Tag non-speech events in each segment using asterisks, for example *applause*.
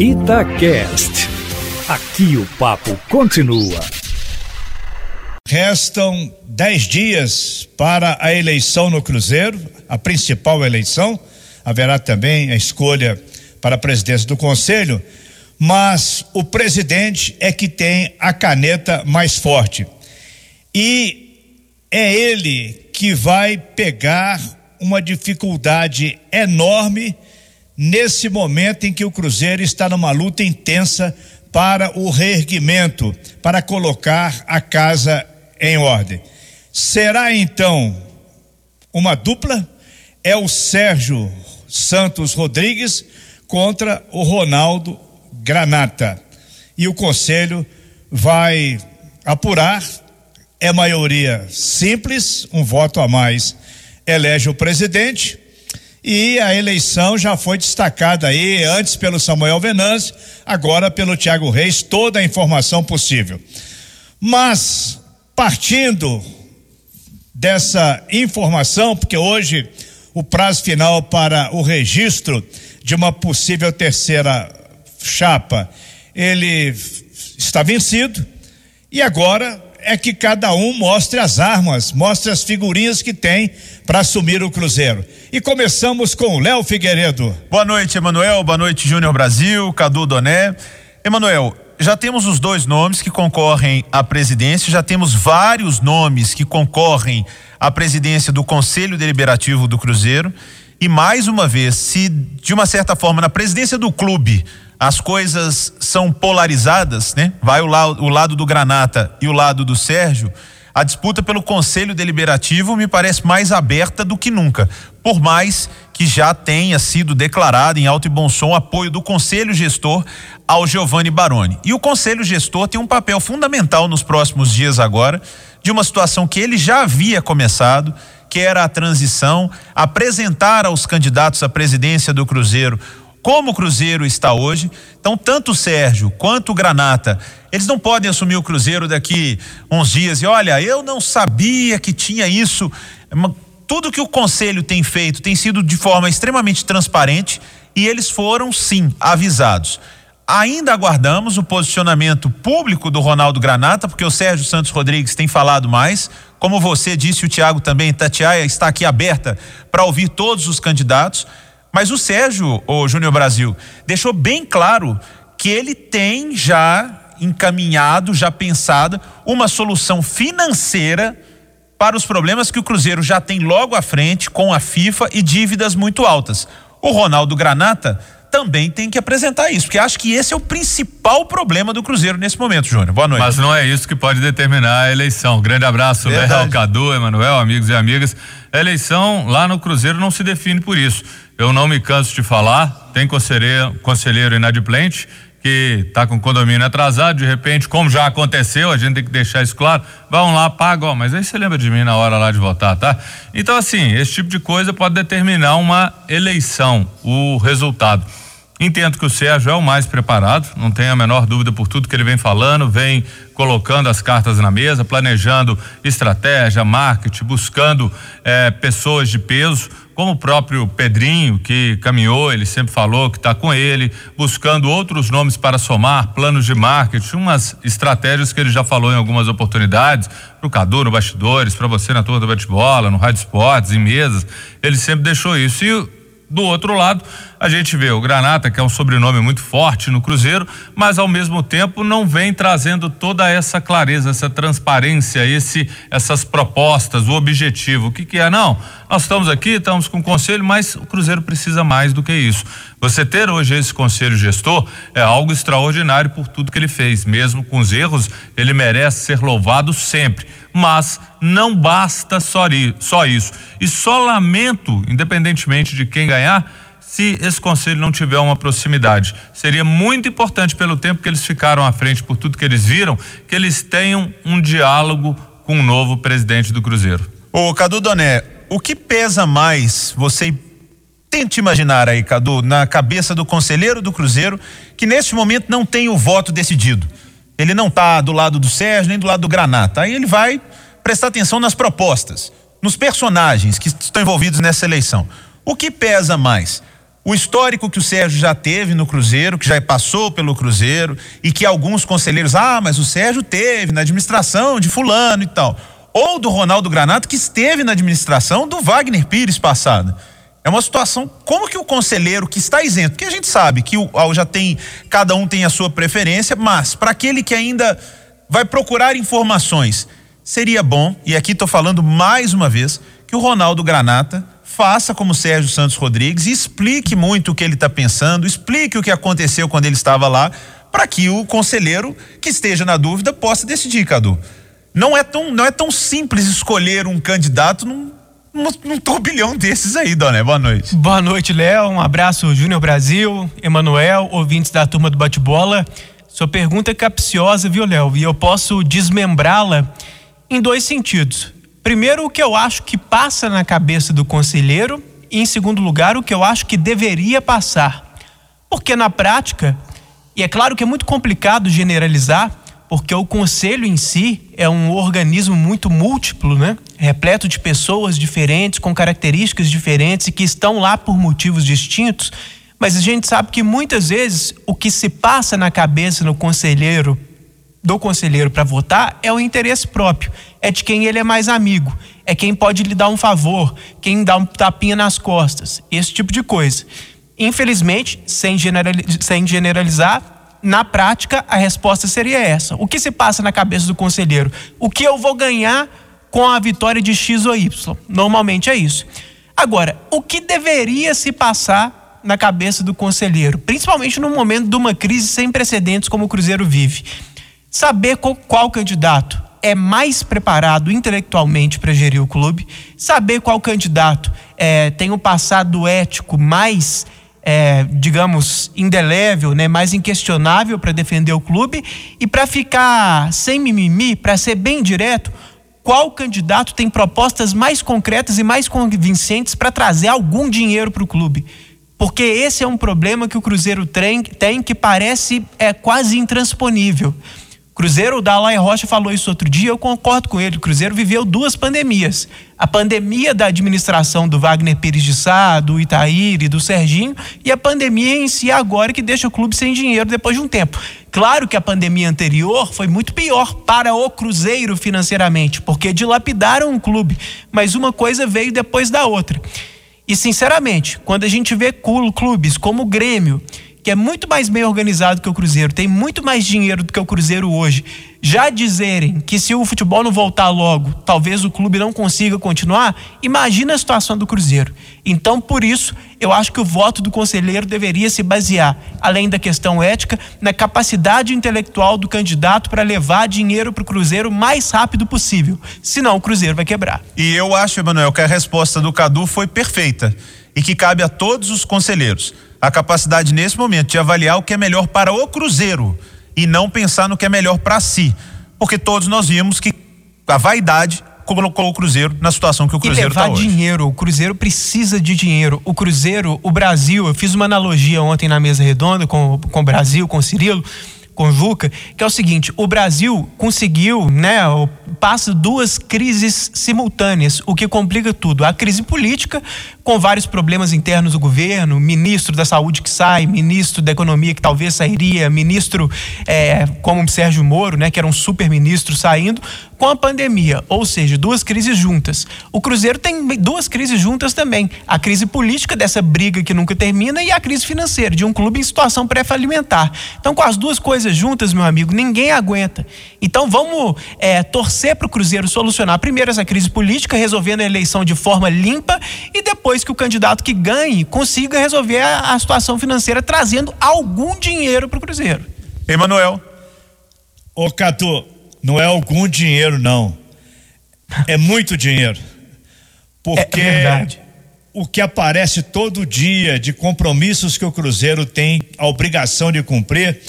Itacast. Aqui o papo continua. Restam dez dias para a eleição no Cruzeiro, a principal eleição. Haverá também a escolha para a presidência do Conselho, mas o presidente é que tem a caneta mais forte. E é ele que vai pegar uma dificuldade enorme nesse momento em que o Cruzeiro está numa luta intensa para o reerguimento, para colocar a casa em ordem. Será então uma dupla? É o Sérgio Santos Rodrigues contra o Ronaldo Granata. E o conselho vai apurar. É maioria simples, um voto a mais elege o presidente. E a eleição já foi destacada aí, antes pelo Samuel Venâncio, agora pelo Tiago Reis, toda a informação possível. Mas, partindo dessa informação, porque hoje o prazo final para o registro de uma possível terceira chapa, ele está vencido e agora é que cada um mostre as armas, mostre as figurinhas que tem para assumir o Cruzeiro. E começamos com Léo Figueiredo. Boa noite, Emanuel. Boa noite, Júnior Brasil, Cadu Doné. Emanuel, já temos os dois nomes que concorrem à presidência, já temos vários nomes que concorrem à presidência do Conselho Deliberativo do Cruzeiro. E mais uma vez, se de uma certa forma na presidência do clube as coisas são polarizadas, né? Vai o, la o lado do Granata e o lado do Sérgio. A disputa pelo Conselho Deliberativo me parece mais aberta do que nunca, por mais que já tenha sido declarado em alto e bom som apoio do Conselho Gestor ao Giovanni Baroni. E o Conselho Gestor tem um papel fundamental nos próximos dias agora, de uma situação que ele já havia começado, que era a transição, apresentar aos candidatos à presidência do Cruzeiro como o Cruzeiro está hoje. Então, tanto o Sérgio quanto o Granata, eles não podem assumir o Cruzeiro daqui uns dias e olha, eu não sabia que tinha isso. Tudo que o conselho tem feito tem sido de forma extremamente transparente e eles foram sim avisados. Ainda aguardamos o posicionamento público do Ronaldo Granata, porque o Sérgio Santos Rodrigues tem falado mais. Como você disse, o Tiago também, Tatiaia está aqui aberta para ouvir todos os candidatos. Mas o Sérgio, o Júnior Brasil, deixou bem claro que ele tem já encaminhado, já pensado uma solução financeira para os problemas que o Cruzeiro já tem logo à frente com a FIFA e dívidas muito altas. O Ronaldo Granata também tem que apresentar isso, porque acho que esse é o principal problema do Cruzeiro nesse momento, Júnior. Boa noite. Mas não é isso que pode determinar a eleição. Grande abraço, Léo, Cadu, Emanuel, amigos e amigas. A eleição lá no Cruzeiro não se define por isso. Eu não me canso de falar, tem conselheiro, conselheiro inadimplente que está com condomínio atrasado, de repente, como já aconteceu, a gente tem que deixar isso claro, vão lá, pagam, mas aí você lembra de mim na hora lá de votar, tá? Então, assim, esse tipo de coisa pode determinar uma eleição, o resultado. Entendo que o Sérgio é o mais preparado, não tenho a menor dúvida por tudo que ele vem falando, vem colocando as cartas na mesa, planejando estratégia, marketing, buscando eh, pessoas de peso, como o próprio Pedrinho, que caminhou, ele sempre falou que está com ele, buscando outros nomes para somar, planos de marketing, umas estratégias que ele já falou em algumas oportunidades, para o Cadu no bastidores, para você na turma do bate-bola, no Rádio Esportes, em mesas, ele sempre deixou isso. E do outro lado, a gente vê o Granata, que é um sobrenome muito forte no Cruzeiro, mas ao mesmo tempo não vem trazendo toda essa clareza, essa transparência, esse, essas propostas, o objetivo. O que, que é? Não, nós estamos aqui, estamos com o conselho, mas o Cruzeiro precisa mais do que isso. Você ter hoje esse conselho gestor é algo extraordinário por tudo que ele fez. Mesmo com os erros, ele merece ser louvado sempre mas não basta só, só isso. E só lamento, independentemente de quem ganhar, se esse conselho não tiver uma proximidade. Seria muito importante, pelo tempo que eles ficaram à frente, por tudo que eles viram, que eles tenham um diálogo com o novo presidente do Cruzeiro. Ô, Cadu Doné, o que pesa mais você tente imaginar aí, Cadu, na cabeça do conselheiro do Cruzeiro, que neste momento não tem o voto decidido? Ele não está do lado do Sérgio nem do lado do Granata. Aí ele vai prestar atenção nas propostas, nos personagens que estão envolvidos nessa eleição. O que pesa mais? O histórico que o Sérgio já teve no Cruzeiro, que já passou pelo Cruzeiro, e que alguns conselheiros, ah, mas o Sérgio teve na administração de Fulano e tal. Ou do Ronaldo Granato, que esteve na administração do Wagner Pires passado. É uma situação, como que o conselheiro que está isento, porque a gente sabe que o, já tem, cada um tem a sua preferência, mas para aquele que ainda vai procurar informações, seria bom, e aqui estou falando mais uma vez, que o Ronaldo Granata faça como Sérgio Santos Rodrigues e explique muito o que ele está pensando, explique o que aconteceu quando ele estava lá, para que o conselheiro que esteja na dúvida possa decidir, Cadu. Não é tão, não é tão simples escolher um candidato num, num, num turbilhão desses aí, Dona. Boa noite. Boa noite, Léo. Um abraço, Júnior Brasil, Emanuel, ouvintes da turma do Bate-Bola. Sua pergunta é capciosa, viu, Léo? E eu posso desmembrá-la em dois sentidos. Primeiro, o que eu acho que passa na cabeça do conselheiro, e em segundo lugar, o que eu acho que deveria passar. Porque na prática, e é claro que é muito complicado generalizar, porque o conselho em si é um organismo muito múltiplo, né? Repleto de pessoas diferentes, com características diferentes e que estão lá por motivos distintos. Mas a gente sabe que muitas vezes o que se passa na cabeça no conselheiro do conselheiro para votar é o interesse próprio, é de quem ele é mais amigo, é quem pode lhe dar um favor, quem dá um tapinha nas costas, esse tipo de coisa. Infelizmente, sem, sem generalizar, na prática a resposta seria essa. O que se passa na cabeça do conselheiro? O que eu vou ganhar com a vitória de X ou Y? Normalmente é isso. Agora, o que deveria se passar na cabeça do conselheiro, principalmente no momento de uma crise sem precedentes como o Cruzeiro vive? Saber qual, candidato é mais preparado intelectualmente para gerir o clube, saber qual candidato é, tem um passado ético mais, é, digamos, indelével, né, mais inquestionável para defender o clube e para ficar sem mimimi, para ser bem direto, qual candidato tem propostas mais concretas e mais convincentes para trazer algum dinheiro para o clube. Porque esse é um problema que o Cruzeiro tem, tem que parece é, quase intransponível. Cruzeiro, o Dalai Rocha falou isso outro dia, eu concordo com ele. O Cruzeiro viveu duas pandemias. A pandemia da administração do Wagner Pires de Sá, do Itaíri, do Serginho, e a pandemia em si agora que deixa o clube sem dinheiro depois de um tempo. Claro que a pandemia anterior foi muito pior para o Cruzeiro financeiramente, porque dilapidaram o clube, mas uma coisa veio depois da outra. E sinceramente, quando a gente vê clubes como o Grêmio, que é muito mais bem organizado que o Cruzeiro, tem muito mais dinheiro do que o Cruzeiro hoje, já dizerem que se o futebol não voltar logo, talvez o clube não consiga continuar, imagina a situação do Cruzeiro. Então, por isso, eu acho que o voto do conselheiro deveria se basear, além da questão ética, na capacidade intelectual do candidato para levar dinheiro para o Cruzeiro o mais rápido possível. Senão, o Cruzeiro vai quebrar. E eu acho, Emanuel, que a resposta do Cadu foi perfeita e que cabe a todos os conselheiros a capacidade nesse momento de avaliar o que é melhor para o Cruzeiro e não pensar no que é melhor para si. Porque todos nós vimos que a vaidade colocou o Cruzeiro na situação que o Cruzeiro está hoje. dinheiro, o Cruzeiro precisa de dinheiro. O Cruzeiro, o Brasil, eu fiz uma analogia ontem na mesa redonda com, com o Brasil, com o Cirilo, com o Juca, que é o seguinte, o Brasil conseguiu, né, passa duas crises simultâneas, o que complica tudo. A crise política, com vários problemas internos do governo, ministro da saúde que sai, ministro da economia que talvez sairia, ministro é, como Sérgio Moro, né, que era um super ministro saindo, com a pandemia, ou seja, duas crises juntas. O Cruzeiro tem duas crises juntas também: a crise política dessa briga que nunca termina e a crise financeira de um clube em situação pré-falimentar. Então, com as duas coisas juntas, meu amigo, ninguém aguenta. Então, vamos é, torcer para o Cruzeiro solucionar primeiro essa crise política, resolvendo a eleição de forma limpa e depois que o candidato que ganhe consiga resolver a, a situação financeira, trazendo algum dinheiro para o Cruzeiro. Emanuel. Ô, Catu, não é algum dinheiro, não. É muito dinheiro. Porque é o que aparece todo dia de compromissos que o Cruzeiro tem a obrigação de cumprir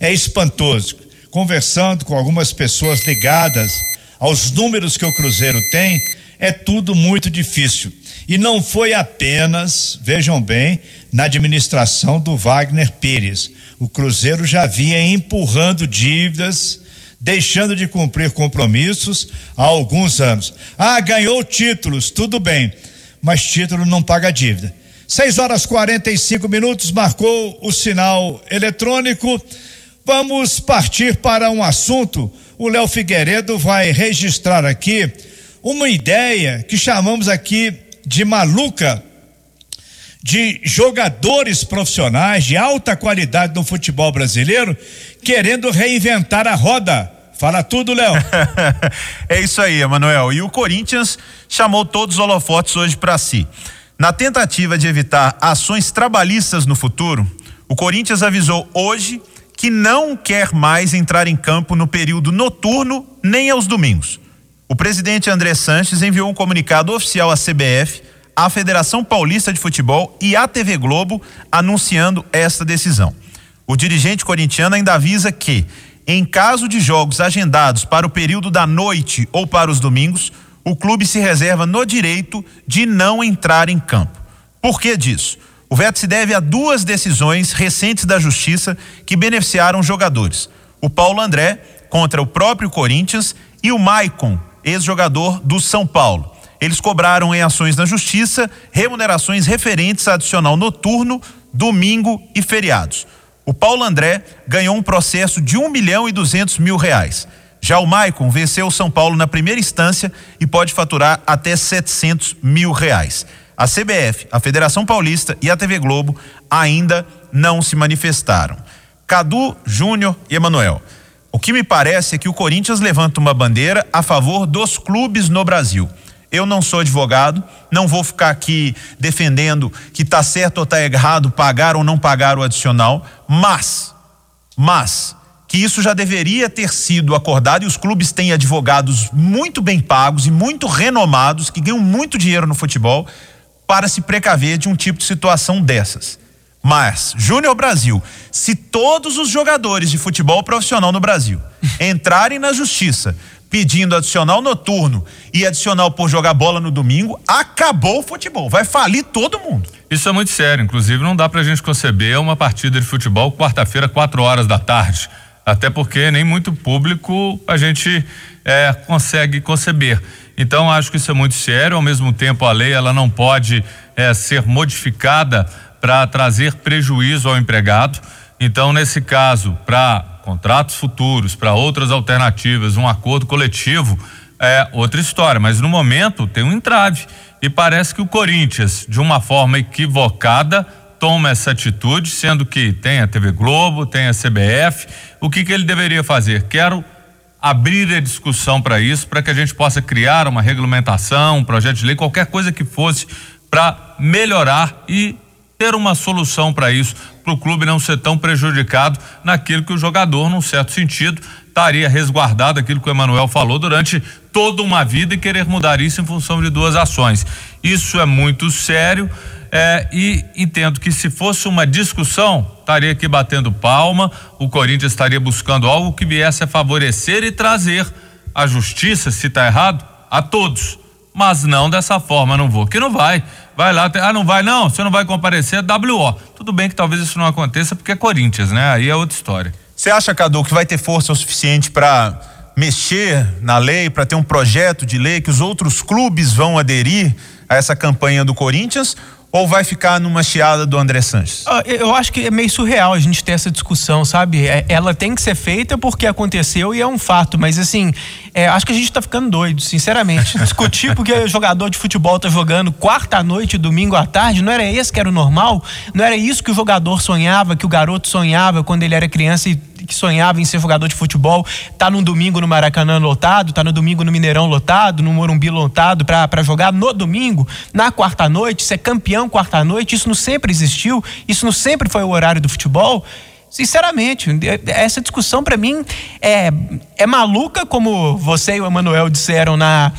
é espantoso. Conversando com algumas pessoas ligadas aos números que o Cruzeiro tem, é tudo muito difícil. E não foi apenas, vejam bem, na administração do Wagner Pires. O Cruzeiro já vinha empurrando dívidas deixando de cumprir compromissos há alguns anos. Ah, ganhou títulos, tudo bem, mas título não paga dívida. 6 horas 45 minutos, marcou o sinal eletrônico. Vamos partir para um assunto. O Léo Figueiredo vai registrar aqui uma ideia que chamamos aqui de maluca de jogadores profissionais de alta qualidade no futebol brasileiro querendo reinventar a roda. Fala tudo, Léo. *laughs* é isso aí, Emanuel. E o Corinthians chamou todos os holofotes hoje para si. Na tentativa de evitar ações trabalhistas no futuro, o Corinthians avisou hoje que não quer mais entrar em campo no período noturno nem aos domingos. O presidente André Sanches enviou um comunicado oficial à CBF, à Federação Paulista de Futebol e à TV Globo anunciando esta decisão. O dirigente corintiano ainda avisa que, em caso de jogos agendados para o período da noite ou para os domingos, o clube se reserva no direito de não entrar em campo. Por que disso? O veto se deve a duas decisões recentes da Justiça que beneficiaram jogadores: o Paulo André contra o próprio Corinthians e o Maicon, ex-jogador do São Paulo. Eles cobraram em ações na Justiça remunerações referentes a adicional noturno, domingo e feriados. O Paulo André ganhou um processo de um milhão e duzentos mil reais. Já o Maicon venceu o São Paulo na primeira instância e pode faturar até 700 mil reais. A CBF, a Federação Paulista e a TV Globo ainda não se manifestaram. Cadu, Júnior e Emanuel. Que me parece é que o Corinthians levanta uma bandeira a favor dos clubes no Brasil. Eu não sou advogado, não vou ficar aqui defendendo que está certo ou está errado pagar ou não pagar o adicional, mas, mas que isso já deveria ter sido acordado e os clubes têm advogados muito bem pagos e muito renomados que ganham muito dinheiro no futebol para se precaver de um tipo de situação dessas. Mas, Júnior Brasil, se todos os jogadores de futebol profissional no Brasil *laughs* entrarem na justiça pedindo adicional noturno e adicional por jogar bola no domingo, acabou o futebol. Vai falir todo mundo. Isso é muito sério. Inclusive, não dá pra gente conceber uma partida de futebol quarta-feira, quatro horas da tarde até porque nem muito público a gente é, consegue conceber. Então acho que isso é muito sério. Ao mesmo tempo, a lei ela não pode é, ser modificada para trazer prejuízo ao empregado. Então, nesse caso, para contratos futuros, para outras alternativas, um acordo coletivo é outra história. Mas no momento tem um entrave e parece que o Corinthians, de uma forma equivocada, toma essa atitude, sendo que tem a TV Globo, tem a CBF. O que, que ele deveria fazer? Quero abrir a discussão para isso, para que a gente possa criar uma regulamentação, um projeto de lei, qualquer coisa que fosse para melhorar e ter uma solução para isso, para o clube não ser tão prejudicado naquilo que o jogador, num certo sentido, estaria resguardado aquilo que o Emanuel falou durante toda uma vida e querer mudar isso em função de duas ações. Isso é muito sério. É, e entendo que se fosse uma discussão, estaria aqui batendo palma, o Corinthians estaria buscando algo que viesse a favorecer e trazer a justiça, se está errado, a todos. Mas não dessa forma, não vou. Que não vai. Vai lá, ah, não vai, não, você não vai comparecer, WO. Tudo bem que talvez isso não aconteça porque é Corinthians, né? Aí é outra história. Você acha, Cadu, que vai ter força o suficiente para mexer na lei, para ter um projeto de lei que os outros clubes vão aderir a essa campanha do Corinthians? Ou vai ficar numa chiada do André Sanches? Ah, eu acho que é meio surreal a gente ter essa discussão, sabe? É, ela tem que ser feita porque aconteceu e é um fato, mas assim, é, acho que a gente tá ficando doido, sinceramente. *laughs* Discutir porque o jogador de futebol tá jogando quarta à noite, domingo à tarde, não era esse que era o normal? Não era isso que o jogador sonhava, que o garoto sonhava quando ele era criança e que sonhava em ser jogador de futebol, tá num domingo no Maracanã lotado, tá no domingo no Mineirão lotado, no Morumbi lotado para jogar no domingo, na quarta noite, ser campeão quarta noite, isso não sempre existiu, isso não sempre foi o horário do futebol. Sinceramente, essa discussão para mim é, é maluca, como você e o Emanuel disseram na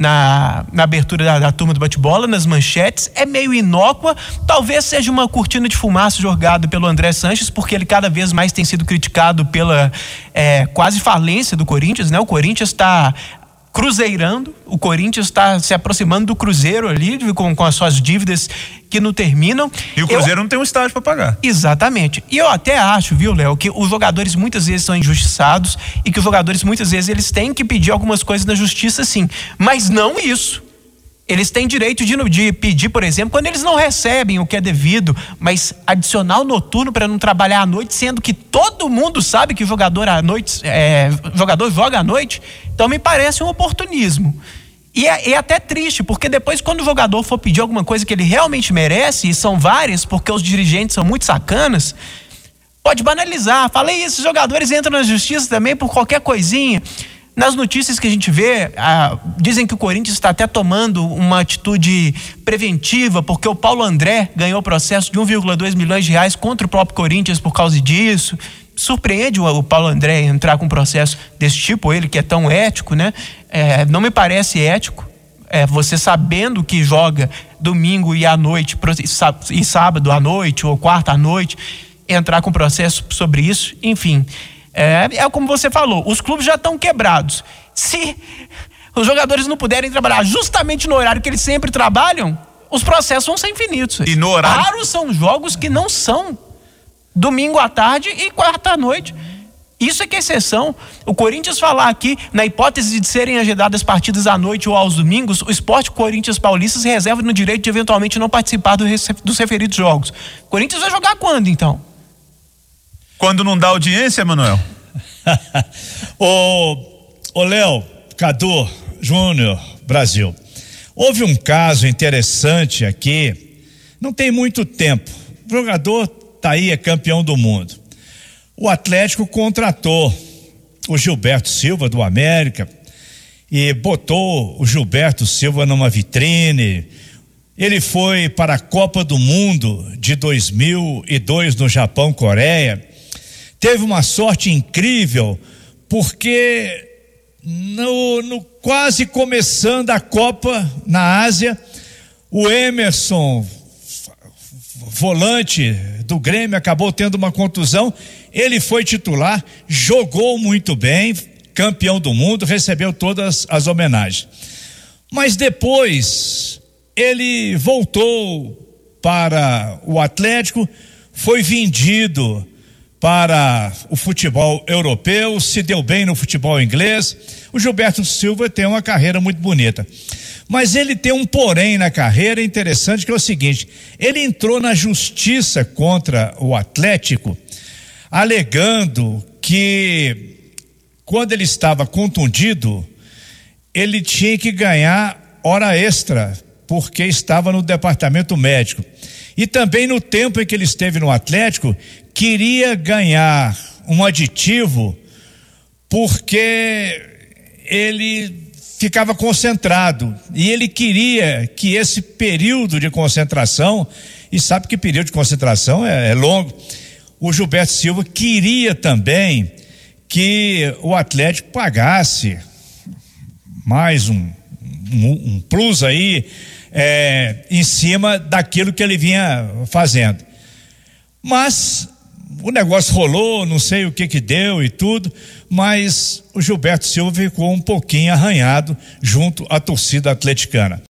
na, na abertura da, da, turma do bate-bola, nas manchetes, é meio inócua. Talvez seja uma cortina de fumaça jogada pelo André Sanches, porque ele cada vez mais tem sido criticado pela é, quase falência do Corinthians, né? O Corinthians está cruzeirando, o Corinthians está se aproximando do Cruzeiro ali, com, com as suas dívidas que não terminam. E o Cruzeiro eu, não tem um estádio para pagar. Exatamente. E eu até acho, viu, Léo, que os jogadores muitas vezes são injustiçados e que os jogadores muitas vezes eles têm que pedir algumas coisas na justiça, sim. Mas não isso. Eles têm direito de, de, pedir, por exemplo, quando eles não recebem o que é devido, mas adicional noturno para não trabalhar à noite, sendo que todo mundo sabe que jogador à noite, é, jogador joga à noite. Então me parece um oportunismo. E é, é, até triste, porque depois, quando o jogador for pedir alguma coisa que ele realmente merece, e são várias, porque os dirigentes são muito sacanas, pode banalizar. Falei isso, os jogadores entram na justiça também por qualquer coisinha. Nas notícias que a gente vê, ah, dizem que o Corinthians está até tomando uma atitude preventiva, porque o Paulo André ganhou processo de 1,2 milhões de reais contra o próprio Corinthians por causa disso. Surpreende o, Paulo André entrar com um processo desse tipo, ele que é tão ético, né? É, não me parece ético. É, você sabendo que joga domingo e à noite, e sábado à noite, ou quarta à noite, entrar com processo sobre isso, enfim. É, é como você falou, os clubes já estão quebrados. Se os jogadores não puderem trabalhar justamente no horário que eles sempre trabalham, os processos vão ser infinitos. E no horário. Raros são jogos que não são domingo à tarde e quarta à noite. Isso é que é exceção. O Corinthians falar aqui, na hipótese de serem agendadas partidas à noite ou aos domingos, o esporte Corinthians Paulista se reserva no direito de eventualmente não participar do, dos referidos jogos. O Corinthians vai jogar quando, então? Quando não dá audiência, Manuel? *laughs* ô, Léo, Cadu, Júnior, Brasil. Houve um caso interessante aqui, não tem muito tempo. O jogador tá aí, é campeão do mundo. O Atlético contratou o Gilberto Silva do América e botou o Gilberto Silva numa vitrine. Ele foi para a Copa do Mundo de 2002 no Japão, Coreia teve uma sorte incrível, porque no, no, quase começando a Copa na Ásia, o Emerson, volante do Grêmio, acabou tendo uma contusão. Ele foi titular, jogou muito bem, campeão do mundo, recebeu todas as homenagens. Mas depois ele voltou para o Atlético, foi vendido para o futebol europeu, se deu bem no futebol inglês. O Gilberto Silva tem uma carreira muito bonita. Mas ele tem um porém na carreira interessante que é o seguinte: ele entrou na justiça contra o Atlético, alegando que quando ele estava contundido, ele tinha que ganhar hora extra, porque estava no departamento médico. E também no tempo em que ele esteve no Atlético, queria ganhar um aditivo porque ele ficava concentrado e ele queria que esse período de concentração, e sabe que período de concentração é, é longo, o Gilberto Silva queria também que o Atlético pagasse mais um, um, um plus aí é, em cima daquilo que ele vinha fazendo. Mas o negócio rolou, não sei o que que deu e tudo, mas o Gilberto Silva ficou um pouquinho arranhado junto à torcida atleticana.